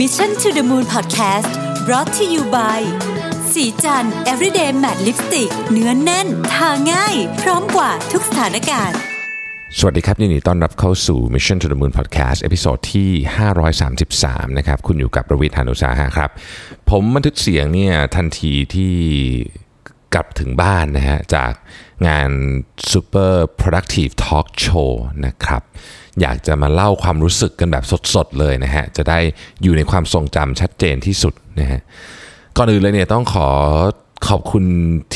Mission to the Moon Podcast brought to you by ศรีจันทร์ everyday matte lipstick เนื้อแน่น ทาง่าย พร้อมกว่าทุกสถานการณ์ สวัสดีครับยินดีต้อนรับเข้าสู่ Mission to the Moon Podcast episode ที่ 533 นะครับ คุณอยู่กับผมรวิศ หาญอุตสาหะครับ ผมบันทึกเสียงเนี่ยทันทีที่กลับถึงบ้านนะฮะจาก งาน Super Productive Talk Show นะครับ อยากจะมาเล่าความรู้สึกกันแบบสดๆเลยนะฮะ จะได้อยู่ในความทรงจำชัดเจนที่สุดนะฮะ ก่อนอื่นเลยเนี่ยต้องขอขอบคุณ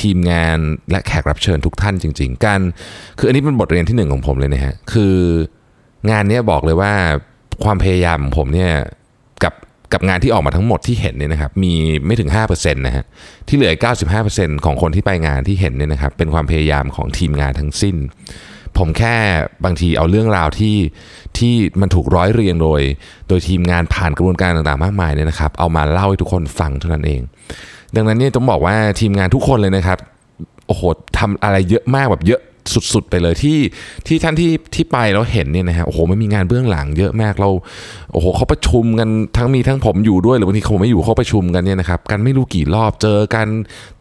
ทีมงานและแขกรับเชิญทุกท่านจริง ๆการคืออันนี้เป็นบทเรียนที่หนึ่งของผมเลยนะฮะ คืองานนี้บอกเลยว่าความพยายามของผมเนี่ย กับงานที่ออกมาทั้งหมดที่เห็นเนี่ยนะครับมีไม่ถึง5%นะฮะที่เหลือ 95%ของคนที่ไปงานที่เห็นเนี่ยนะครับเป็นความพยายามของทีมงานทั้งสิ้น ผมแค่บางทีเอาเรื่องราวที่ที่มันถูกร้อยเรียงโดย โดยทีมงานผ่านกระบวนการต่างๆ มากมายเนี่ยนะครับ เอามาเล่าให้ทุกคนฟังเท่านั้นเอง ดังนั้นเนี่ยต้องบอกว่าทีมงานทุกคนเลยนะครับโอ้โหทำอะไรเยอะมากแบบเยอะ สุดๆไปเลยที่ที่ท่านที่ที่ไปแล้วเห็นเนี่ยนะฮะโอ้โหไม่มีงานเบื้องหลังเยอะมากเราโอ้โหเขาประชุมกันทั้งมีทั้งผมอยู่ด้วยหรือบางทีเขาไม่อยู่เขาประชุมกันเนี่ยนะครับกันไม่รู้กี่รอบเจอกัน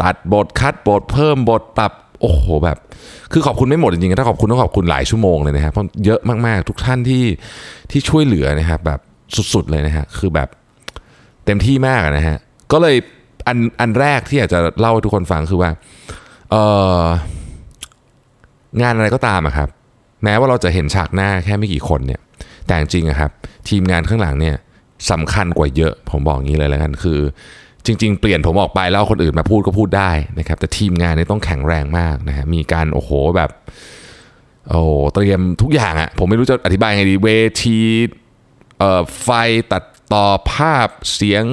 ตัดบทคัดบทเพิ่มบทปรับโอ้โหแบบ คือขอบคุณไม่หมดจริงๆถ้าขอบคุณต้องขอบคุณหลายชั่วโมงเลยนะครับเพราะเยอะมากๆ ทุกท่านที่ที่ช่วยเหลือนะครับแบบสุดๆเลยนะฮะคือแบบเต็มที่มากนะฮะก็เลยอันอันแรกที่อยากจะเล่าให้ทุกคนฟังคือว่าเออ งานอะไรก็ตามอะครับแม้ว่าเราจะเห็นฉากหน้าแค่ไม่กี่คนเนี่ยแต่จริงๆอะครับทีมงานข้างหลังเนี่ยสำคัญกว่าเยอะ ผมบอกงี้เลยแล้วกันคือ จริง ๆ เปลี่ยนผมออกไปแล้วคนอื่นมาพูดก็พูดได้นะครับแต่ทีมงานเนี่ยต้องแข็งแรงมากนะฮะมีการโอ้โหแบบโอ้เตรียมทุกอย่างอะผมไม่รู้จะอธิบายไงดีเวทีเอ่อไฟตัดต่อภาพเสียง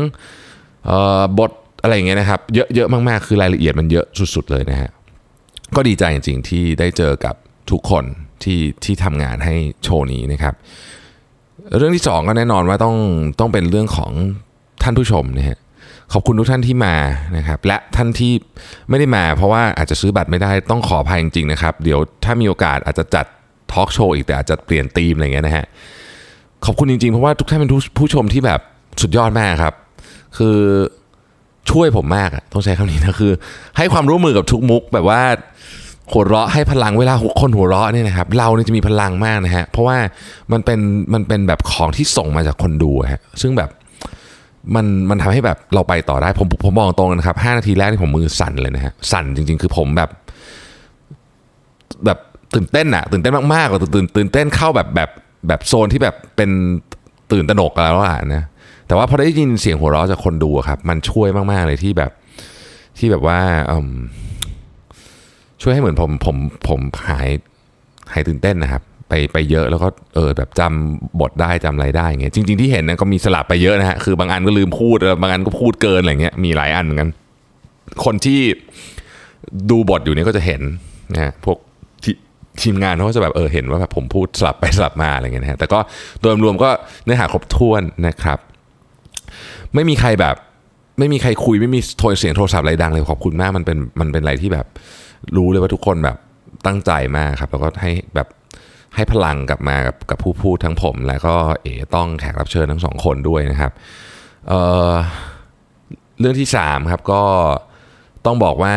เอ่อบทอะไรอย่างเงี้ยนะครับ เยอะเยอะมากๆ คือรายละเอียดมันเยอะสุด ๆ เลยนะฮะ ก็ดีใจจริงๆที่ได้เจอกับทุกคนที่ที่ทำงานให้โชว์นี้นะครับ เรื่องที่สองก็แน่นอนว่าต้องต้องเป็นเรื่องของท่านผู้ชมนะฮะขอบคุณทุกท่านที่มานะครับ และท่านที่ไม่ได้มาเพราะว่าอาจจะซื้อบัตรไม่ได้ต้องขออภัยจริงๆนะครับ เดี๋ยวถ้ามีโอกาสอาจจะจัดทอล์กโชว์อีกแต่อาจจะเปลี่ยนธีมอะไรเงี้ยนะฮะขอบคุณจริงๆ เพราะว่าทุกท่านเป็นผู้ผู้ชมที่แบบสุดยอดมากครับ คือช่วยผมมากอะต้องใช้คำนี้นะคือ ให้ความร่วมมือกับทุกมุกแบบว่า หัวเราะให้พลังเวลาคนหัวเราะเนี่ยนะครับเราเนี่ยจะมีพลังมากนะฮะเพราะว่ามันเป็นมันเป็นแบบของที่ส่งมาจากคนดูฮะซึ่งแบบมันมันทำให้แบบเราไปต่อได้ผมผมบอกตรงนะครับห้านาทีแรกที่ผมมือสั่นเลยนะฮะสั่นจริง ๆ คือผมแบบ แบบตื่นเต้นอะตื่นเต้นมากๆกว่าตื่นตื่นเต้นเข้าแบบแบบแบบโซนที่แบบเป็นตื่นตระหนกแล้วอะนะแต่ว่าพอได้ยินเสียงหัวเราะจากคนดูครับ มันช่วยมากๆเลยที่แบบที่แบบว่าอืม ช่วยให้เหมือนผมผมผมหายหายตื่นเต้นนะครับ ไปไปเยอะแล้วก็เออแบบจำบทได้จำอะไรได้อย่างเงี้ยจริง ๆที่เห็นนะก็มีสลับไปเยอะนะฮะคือบางอันก็ลืมพูดบางอันก็พูดเกินอะไรเงี้ยมีหลายอันเหมือนกันคนที่ดูบทอยู่เนี่ยก็จะเห็นนะฮะพวกทีทีมงานเขาก็จะแบบเออเห็นว่าแบบผมพูดสลับไปสลับมาอะไรเงี้ยนะฮะแต่ก็โดยรวมก็เนื้อหาครบถ้วนนะครับ ไม่มีใครแบบ ไม่มีใครคุยไม่มีโทรเสียงโทรศัพท์อะไรดังเลยขอบคุณมากมันเป็นมันเป็นอะไรที่แบบ รู้เลยว่าทุกคนแบบตั้งใจมากครับ แล้วก็ให้แบบให้พลังกลับมากับกับผู้พูดทั้งผม แล้วก็เอ๋ต้องแขกรับเชิญทั้งสองคนด้วยนะครับเเรื่องที่สามครับก็ต้องบอกว่า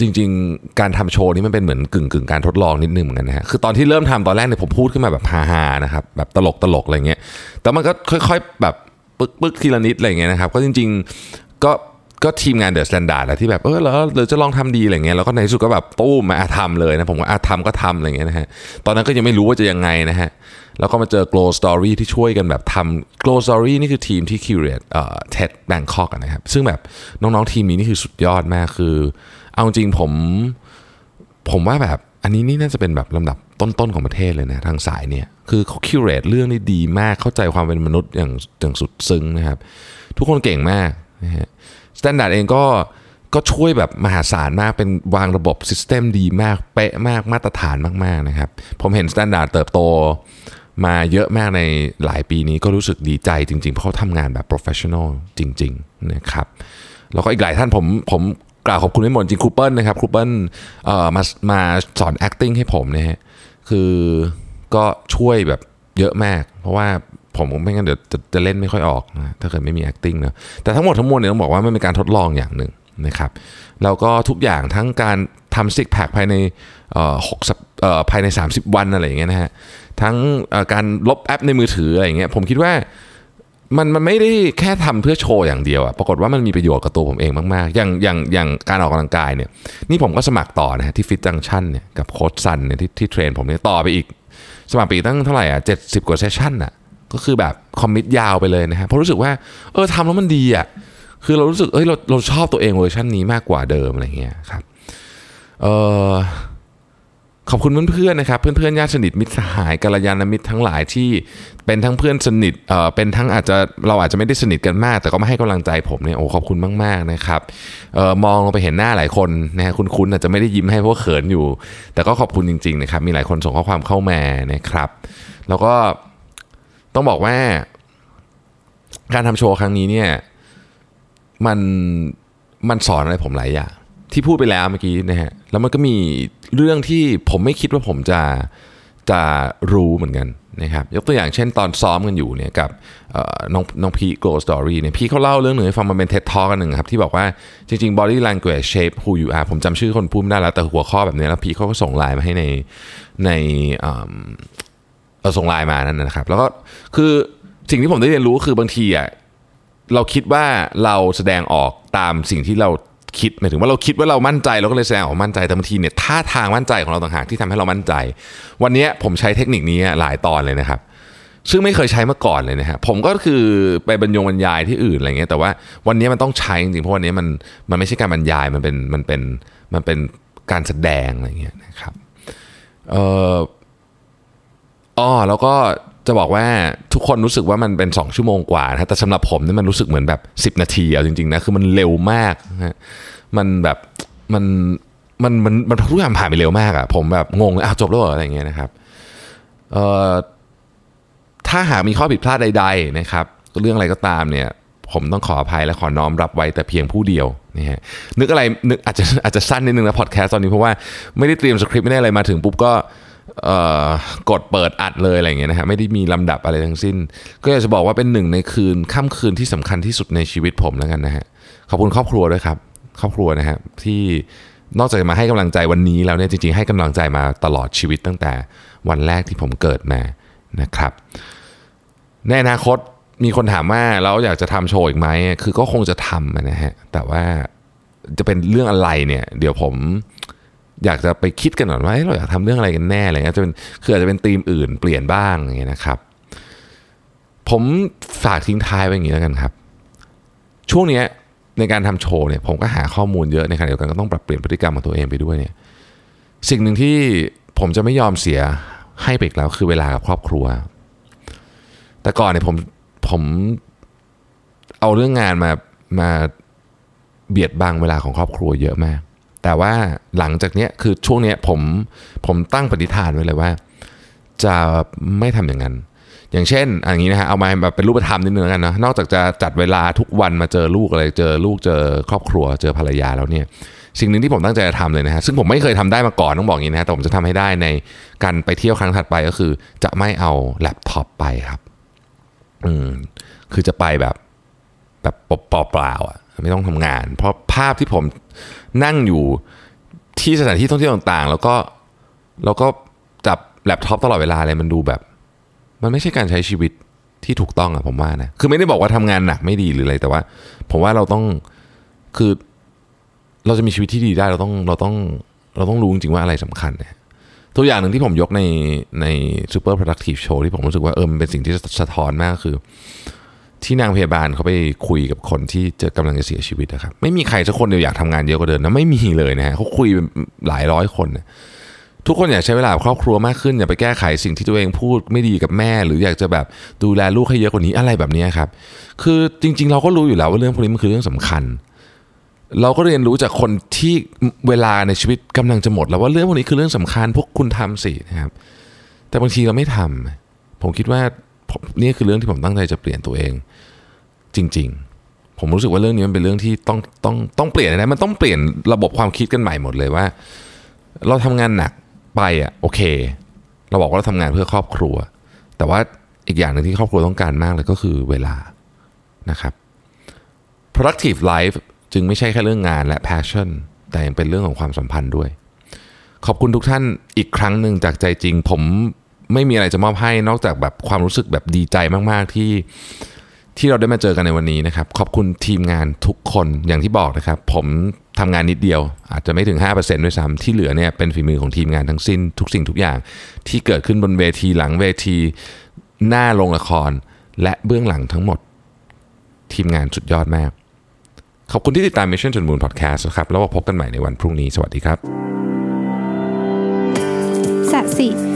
จริง ๆ การทำโชว์นี้มันเป็นเหมือนกึ่งกึ่งการทดลองนิดนึงเหมือนกันนะฮะคือตอนที่เริ่มทำตอนแรกเนี่ยผมพูดขึ้นมาแบบฮาๆนะครับแบบตลกตลกอะไรเงี้ยแต่มันก็ค่อย ๆแบบปึ๊กปึ๊กทีละนิดอะไรเงี้ยนะครับก็จริง ๆ ก็ ก็ทีมงาน THE STANDARD แหละที่แบบเออแล้วเราจะลองทำดีอะไรเงี้ยแล้วก็ในที่สุดก็แบบตู้มมาทำเลยนะผมว่าอาทำก็ทำอะไรเงี้ยนะฮะตอนนั้นก็ยังไม่รู้ว่าจะยังไงนะฮะแล้วก็มาเจอ Glow Story ที่ช่วยกันแบบทำ Glow Story นี่คือทีมที่ curate เอ่อ TED Bangkok อะนะครับ ซึ่งแบบน้องๆทีมนี้นี่คือสุดยอดมากคือ เอาจริงผมผมว่าแบบอันนี้นี่น่าจะเป็นแบบลำดับต้นๆของประเทศเลยนะทางสายเนี่ยคือเขา curate เรื่องได้ดีมากเข้าใจความเป็นมนุษย์อย่างอย่างสุดซึ้งนะครับ ทุกคนเก่งมากนะฮะ STANDARD เองก็ก็ช่วยแบบมหาศาลมากเป็นวางระบบ system ดีมาก เป๊ะมากมาตรฐานมากๆนะครับ ผมเห็น STANDARD เติบโตมาเยอะมากในหลายปีนี้ก็รู้สึกดีใจจริงๆ เพราะเขาทำงานแบบ professional จริงๆนะครับแล้วก็อีกหลายท่านผมผมกล่าวขอบคุณไม่หมดจริงครูเปิลนะครับครูเปิลเอ่อมามาสอน acting ให้ผมนะฮะคือก็ช่วยแบบเยอะมาก เพราะว่า ผมไม่งั้นเดี๋ยวจะจะเล่นไม่ค่อยออกนะถ้าเกิดไม่มี acting นะแต่ทั้งหมดทั้งมวลเนี่ยต้องบอกว่ามันเป็นการทดลองอย่างหนึ่งนะครับแล้วก็ทุกอย่างทั้งการทำซิกแพคภายในหกสัปภายใน 30 วันอะไรอย่างเงี้ยนะฮะทั้งการลบแอปในมือถืออะไรอย่างเงี้ยผมคิดว่ามันมันไม่ได้แค่ทำเพื่อโชว์อย่างเดียวอะปรากฏว่ามันมีประโยชน์กับตัวผมเองมากๆ อย่างอย่างอย่างการออกกำลังกายเนี่ย นี่ผมก็สมัครต่อนะฮะที่ Fit Junctions เนี่ยกับโค้ชซันเนี่ยที่ที่ train ผมเนี่ยต่อไปอีก สมัครปีตั้งเท่าไหร่อะเจ็ดสิบกว่า session อะ ก็คือแบบ commit ยาวไปเลยนะฮะเพราะรู้สึกว่าเออทำแล้วมันดีอะคือเรารู้สึกเอ้ยเราเราชอบตัวเองเวอร์ชันนี้มากกว่าเดิมอะไรเงี้ยครับเออขอบคุณเพื่อนๆนะครับเพื่อนๆญาติสนิทมิตรสหายกัลยาณมิตรทั้งหลายที่เป็นทั้งเพื่อนสนิทเอ่อเป็นทั้งอาจจะเราอาจจะไม่ได้สนิทกันมาก แต่ก็มาให้กำลังใจผมเนี่ยโอ้ขอบคุณมากๆนะครับเออมองลงไปเห็นหน้าหลายคนนะฮะคุณคุณอาจจะไม่ได้ยิ้มให้เพราะเขินอยู่ แต่ก็ขอบคุณจริงๆนะครับมีหลายคนส่งข้อความเข้ามานะครับ แล้วก็ ต้องบอกว่า การทำโชว์ครั้งนี้เนี่ยมันมันสอนอะไรผมหลายอย่างที่พูดไปแล้วเมื่อกี้นะฮะแล้วมันก็มีเรื่องที่ผมไม่คิดว่าผมจะจะรู้เหมือนกันนะครับยกตัวอย่างเช่นตอนซ้อมกันอยู่เนี่ยกับน้องน้องพี่ Glow Story เนี่ยพี่เขาเล่าเรื่องหนึ่งให้ฟังมันเป็น TED Talk อันหนึ่งครับ ที่บอกว่าจริง ๆ body language shape who you are ผมจำชื่อคนพูดไม่ได้แล้ว แต่หัวข้อแบบนี้แล้วพี่เขาก็ส่งไลน์มาให้ในใน เราส่งไลน์มานั่นนะครับ แล้วก็คือสิ่งที่ผมได้เรียนรู้คือบางทีอะเราคิดว่าเราแสดงออกตามสิ่งที่เราคิดหมายถึงว่าเราคิดว่าเรามั่นใจเราก็เลยแสดงออกมั่นใจแต่บางทีเนี่ยท่าทางมั่นใจของเราต่างหากที่ทำให้เรามั่นใจ วันนี้ผมใช้เทคนิคนี้หลายตอนเลยนะครับ ซึ่งไม่เคยใช้มาก่อนเลยนะฮะผมก็คือไปบรรยงบรรยายที่อื่นอะไรเงี้ยแต่ว่าวันนี้มันต้องใช้จริงๆเพราะวันนี้มันมันไม่ใช่การบรรยายมันเป็นมันเป็นมันเป็นการแสดงอะไรเงี้ยนะครับเอ่อ อ๋อแล้วก็จะบอกว่าทุกคนรู้สึกว่ามันเป็น 2 ชั่วโมงกว่านะแต่สำหรับผมนี่มันรู้สึกเหมือนแบบ 10 นาทีเอาจริงๆนะคือมันเร็วมากนะมันแบบมันมันมันมันทุกอย่างผ่านไปเร็วมากอะผมแบบงงเลยอ้าวจบแล้วเหรออะไรอย่างเงี้ยนะครับเอ่อถ้าหากมีข้อผิดพลาดใด ๆนะครับ เรื่องอะไรก็ตามเนี่ยผมต้องขออภัยและขอน้อมรับไว้แต่เพียงผู้เดียวนี่ฮะนึกอะไรนึกอาจจะอาจจะสั้นนิดนึงนะพอดแคสต์ตอนนี้เพราะว่าไม่ได้เตรียมสคริปต์ไม่ได้อะไรมาถึงปุ๊บก็ กดเปิดอัดเลยอะไรเงี้ยนะฮะไม่ได้มีลำดับอะไรทั้งสิ้น ก็อยากจะบอกว่าเป็นหนึ่งในคืนค่ำคืนที่สำคัญที่สุดในชีวิตผมแล้วกันนะฮะขอบคุณครอบครัวด้วยครับครอบครัวนะฮะที่นอกจากจะมาให้กำลังใจวันนี้แล้วเนี่ยจริงๆให้กำลังใจมาตลอดชีวิตตั้งแต่วันแรกที่ผมเกิดมานะครับในอนาคตมีคนถามว่าเราอยากจะทำโชว์อีกไหมคือก็คงจะทำนะฮะแต่ว่าจะเป็นเรื่องอะไรเนี่ย เดี๋ยวผม อยากจะไปคิดกันหน่อยว่าเราอยากทำเรื่องอะไรกันแน่อะไรเงี้ยจะเป็นคืออาจจะเป็นธีมอื่นเปลี่ยนบ้างอย่างเงี้ยนะครับ ผมฝากทิ้งท้ายไว้อย่างนี้แล้วกันครับ ช่วงเนี้ยในการทำโชว์เนี่ยผมก็หาข้อมูลเยอะในขณะเดียวกันก็ต้องปรับเปลี่ยนพฤติกรรมของตัวเองไปด้วยเนี่ยสิ่งหนึ่งที่ผมจะไม่ยอมเสียให้ไปอีกแล้วคือเวลากับครอบครัว แต่ก่อนเนี่ยผมผมเอาเรื่องงานมามาเบียดบังเวลาของครอบครัวเยอะมาก แต่ว่าหลังจากเนี้ยคือช่วงเนี้ยผมผมตั้งปณิธานไว้เลยว่า จะไม่ทำอย่างนั้น อย่างเช่นอย่างนี้นะฮะเอามาแบบเป็นรูปธรรมนิดนึงแล้วกันนะนอกจากจะจัดเวลาทุกวันมาเจอลูกอะไรเจอลูกเจอครอบครัวเจอภรรยาแล้วเนี่ยสิ่งหนึ่งที่ผมตั้งใจจะทำเลยนะฮะซึ่งผมไม่เคยทำได้มาก่อนต้องบอกอย่างนี้นะฮะแต่ผมจะทำให้ได้ในการไปเที่ยวครั้งถัดไปก็คือ จะไม่เอาแล็ปท็อปไปครับ อืมคือจะไปแบบแบบเปล่าๆอะ ไม่ต้องทำงาน เพราะภาพที่ผมนั่งอยู่ที่สถานที่ท่องเที่ยวต่างๆ แล้วก็แล้วก็จับแล็ปท็อปตลอดเวลาเลยมันดูแบบ มันไม่ใช่การใช้ชีวิตที่ถูกต้องอะผมว่านะคือไม่ได้บอกว่าทำงานหนักไม่ดีหรืออะไรแต่ว่า ผมว่าเราต้องคือเราจะมีชีวิตที่ดีได้เราต้องเราต้องเราต้องรู้จริงๆว่าอะไรสำคัญเนี่ยตัวอย่างหนึ่งที่ผมยกในใน super productive show ที่ผมรู้สึกว่าเออมันเป็นสิ่งที่สะท้อนมากคือ ที่นางพยาบาลเขาไปคุยกับคนที่จะกำลังจะเสียชีวิตนะครับ ไม่มีใครสักคนเดียวอยากทำงานเยอะกว่าเดิมนะไม่มีเลยนะฮะเขาคุยหลายร้อยคนนะทุกคนอยากใช้เวลาครอบครัวมากขึ้นอยากไปแก้ไขสิ่งที่ตัวเองพูดไม่ดีกับแม่ หรืออยากจะแบบดูแลลูกให้เยอะกว่านี้อะไรแบบนี้ครับ คือจริง ๆ เราก็รู้อยู่แล้วว่าเรื่องพวกนี้มันคือเรื่องสำคัญ เราก็เรียนรู้จากคนที่เวลาในชีวิตกำลังจะหมด แล้วว่าเรื่องพวกนี้คือเรื่องสำคัญพวกคุณทำสินะครับ แต่บางทีเราไม่ทำผมคิดว่า นี่คือเรื่องที่ผมตั้งใจจะเปลี่ยนตัวเอง จริง ๆ ผมรู้สึกว่าเรื่องนี้มันเป็นเรื่องที่ต้องต้องต้องเปลี่ยนนะมันต้องเปลี่ยนระบบความคิดกันใหม่หมดเลยว่า เราทำงานหนักไปอะโอเค เราบอกว่าเราทำงานเพื่อครอบครัว แต่ว่าอีกอย่างหนึ่งที่ครอบครัวต้องการมากเลยก็คือเวลานะครับ productive life จึงไม่ใช่แค่เรื่องงานและ passion แต่ยังเป็นเรื่องของความสัมพันธ์ด้วย ขอบคุณทุกท่านอีกครั้งหนึ่งจากใจจริงผม ไม่มีอะไรจะมอบให้นอกจากแบบความรู้สึกแบบดีใจมาก ๆ ที่ที่เราได้มาเจอกันในวันนี้นะครับ ขอบคุณทีมงานทุกคนอย่างที่บอกนะครับ ผมทำงานนิดเดียว อาจจะไม่ถึง 5%ด้วยซ้ำที่เหลือเนี่ยเป็นฝีมือของทีมงานทั้งสิ้นทุกสิ่งทุกอย่าง ที่เกิดขึ้นบนเวทีหลังเวที หน้าโรงละคร และเบื้องหลังทั้งหมด ทีมงานสุดยอดมาก ขอบคุณที่ติดตาม Mission to the Moon Podcast นะครับแล้วพบกันใหม่ในวันพรุ่งนี้สวัสดีครับสัสิ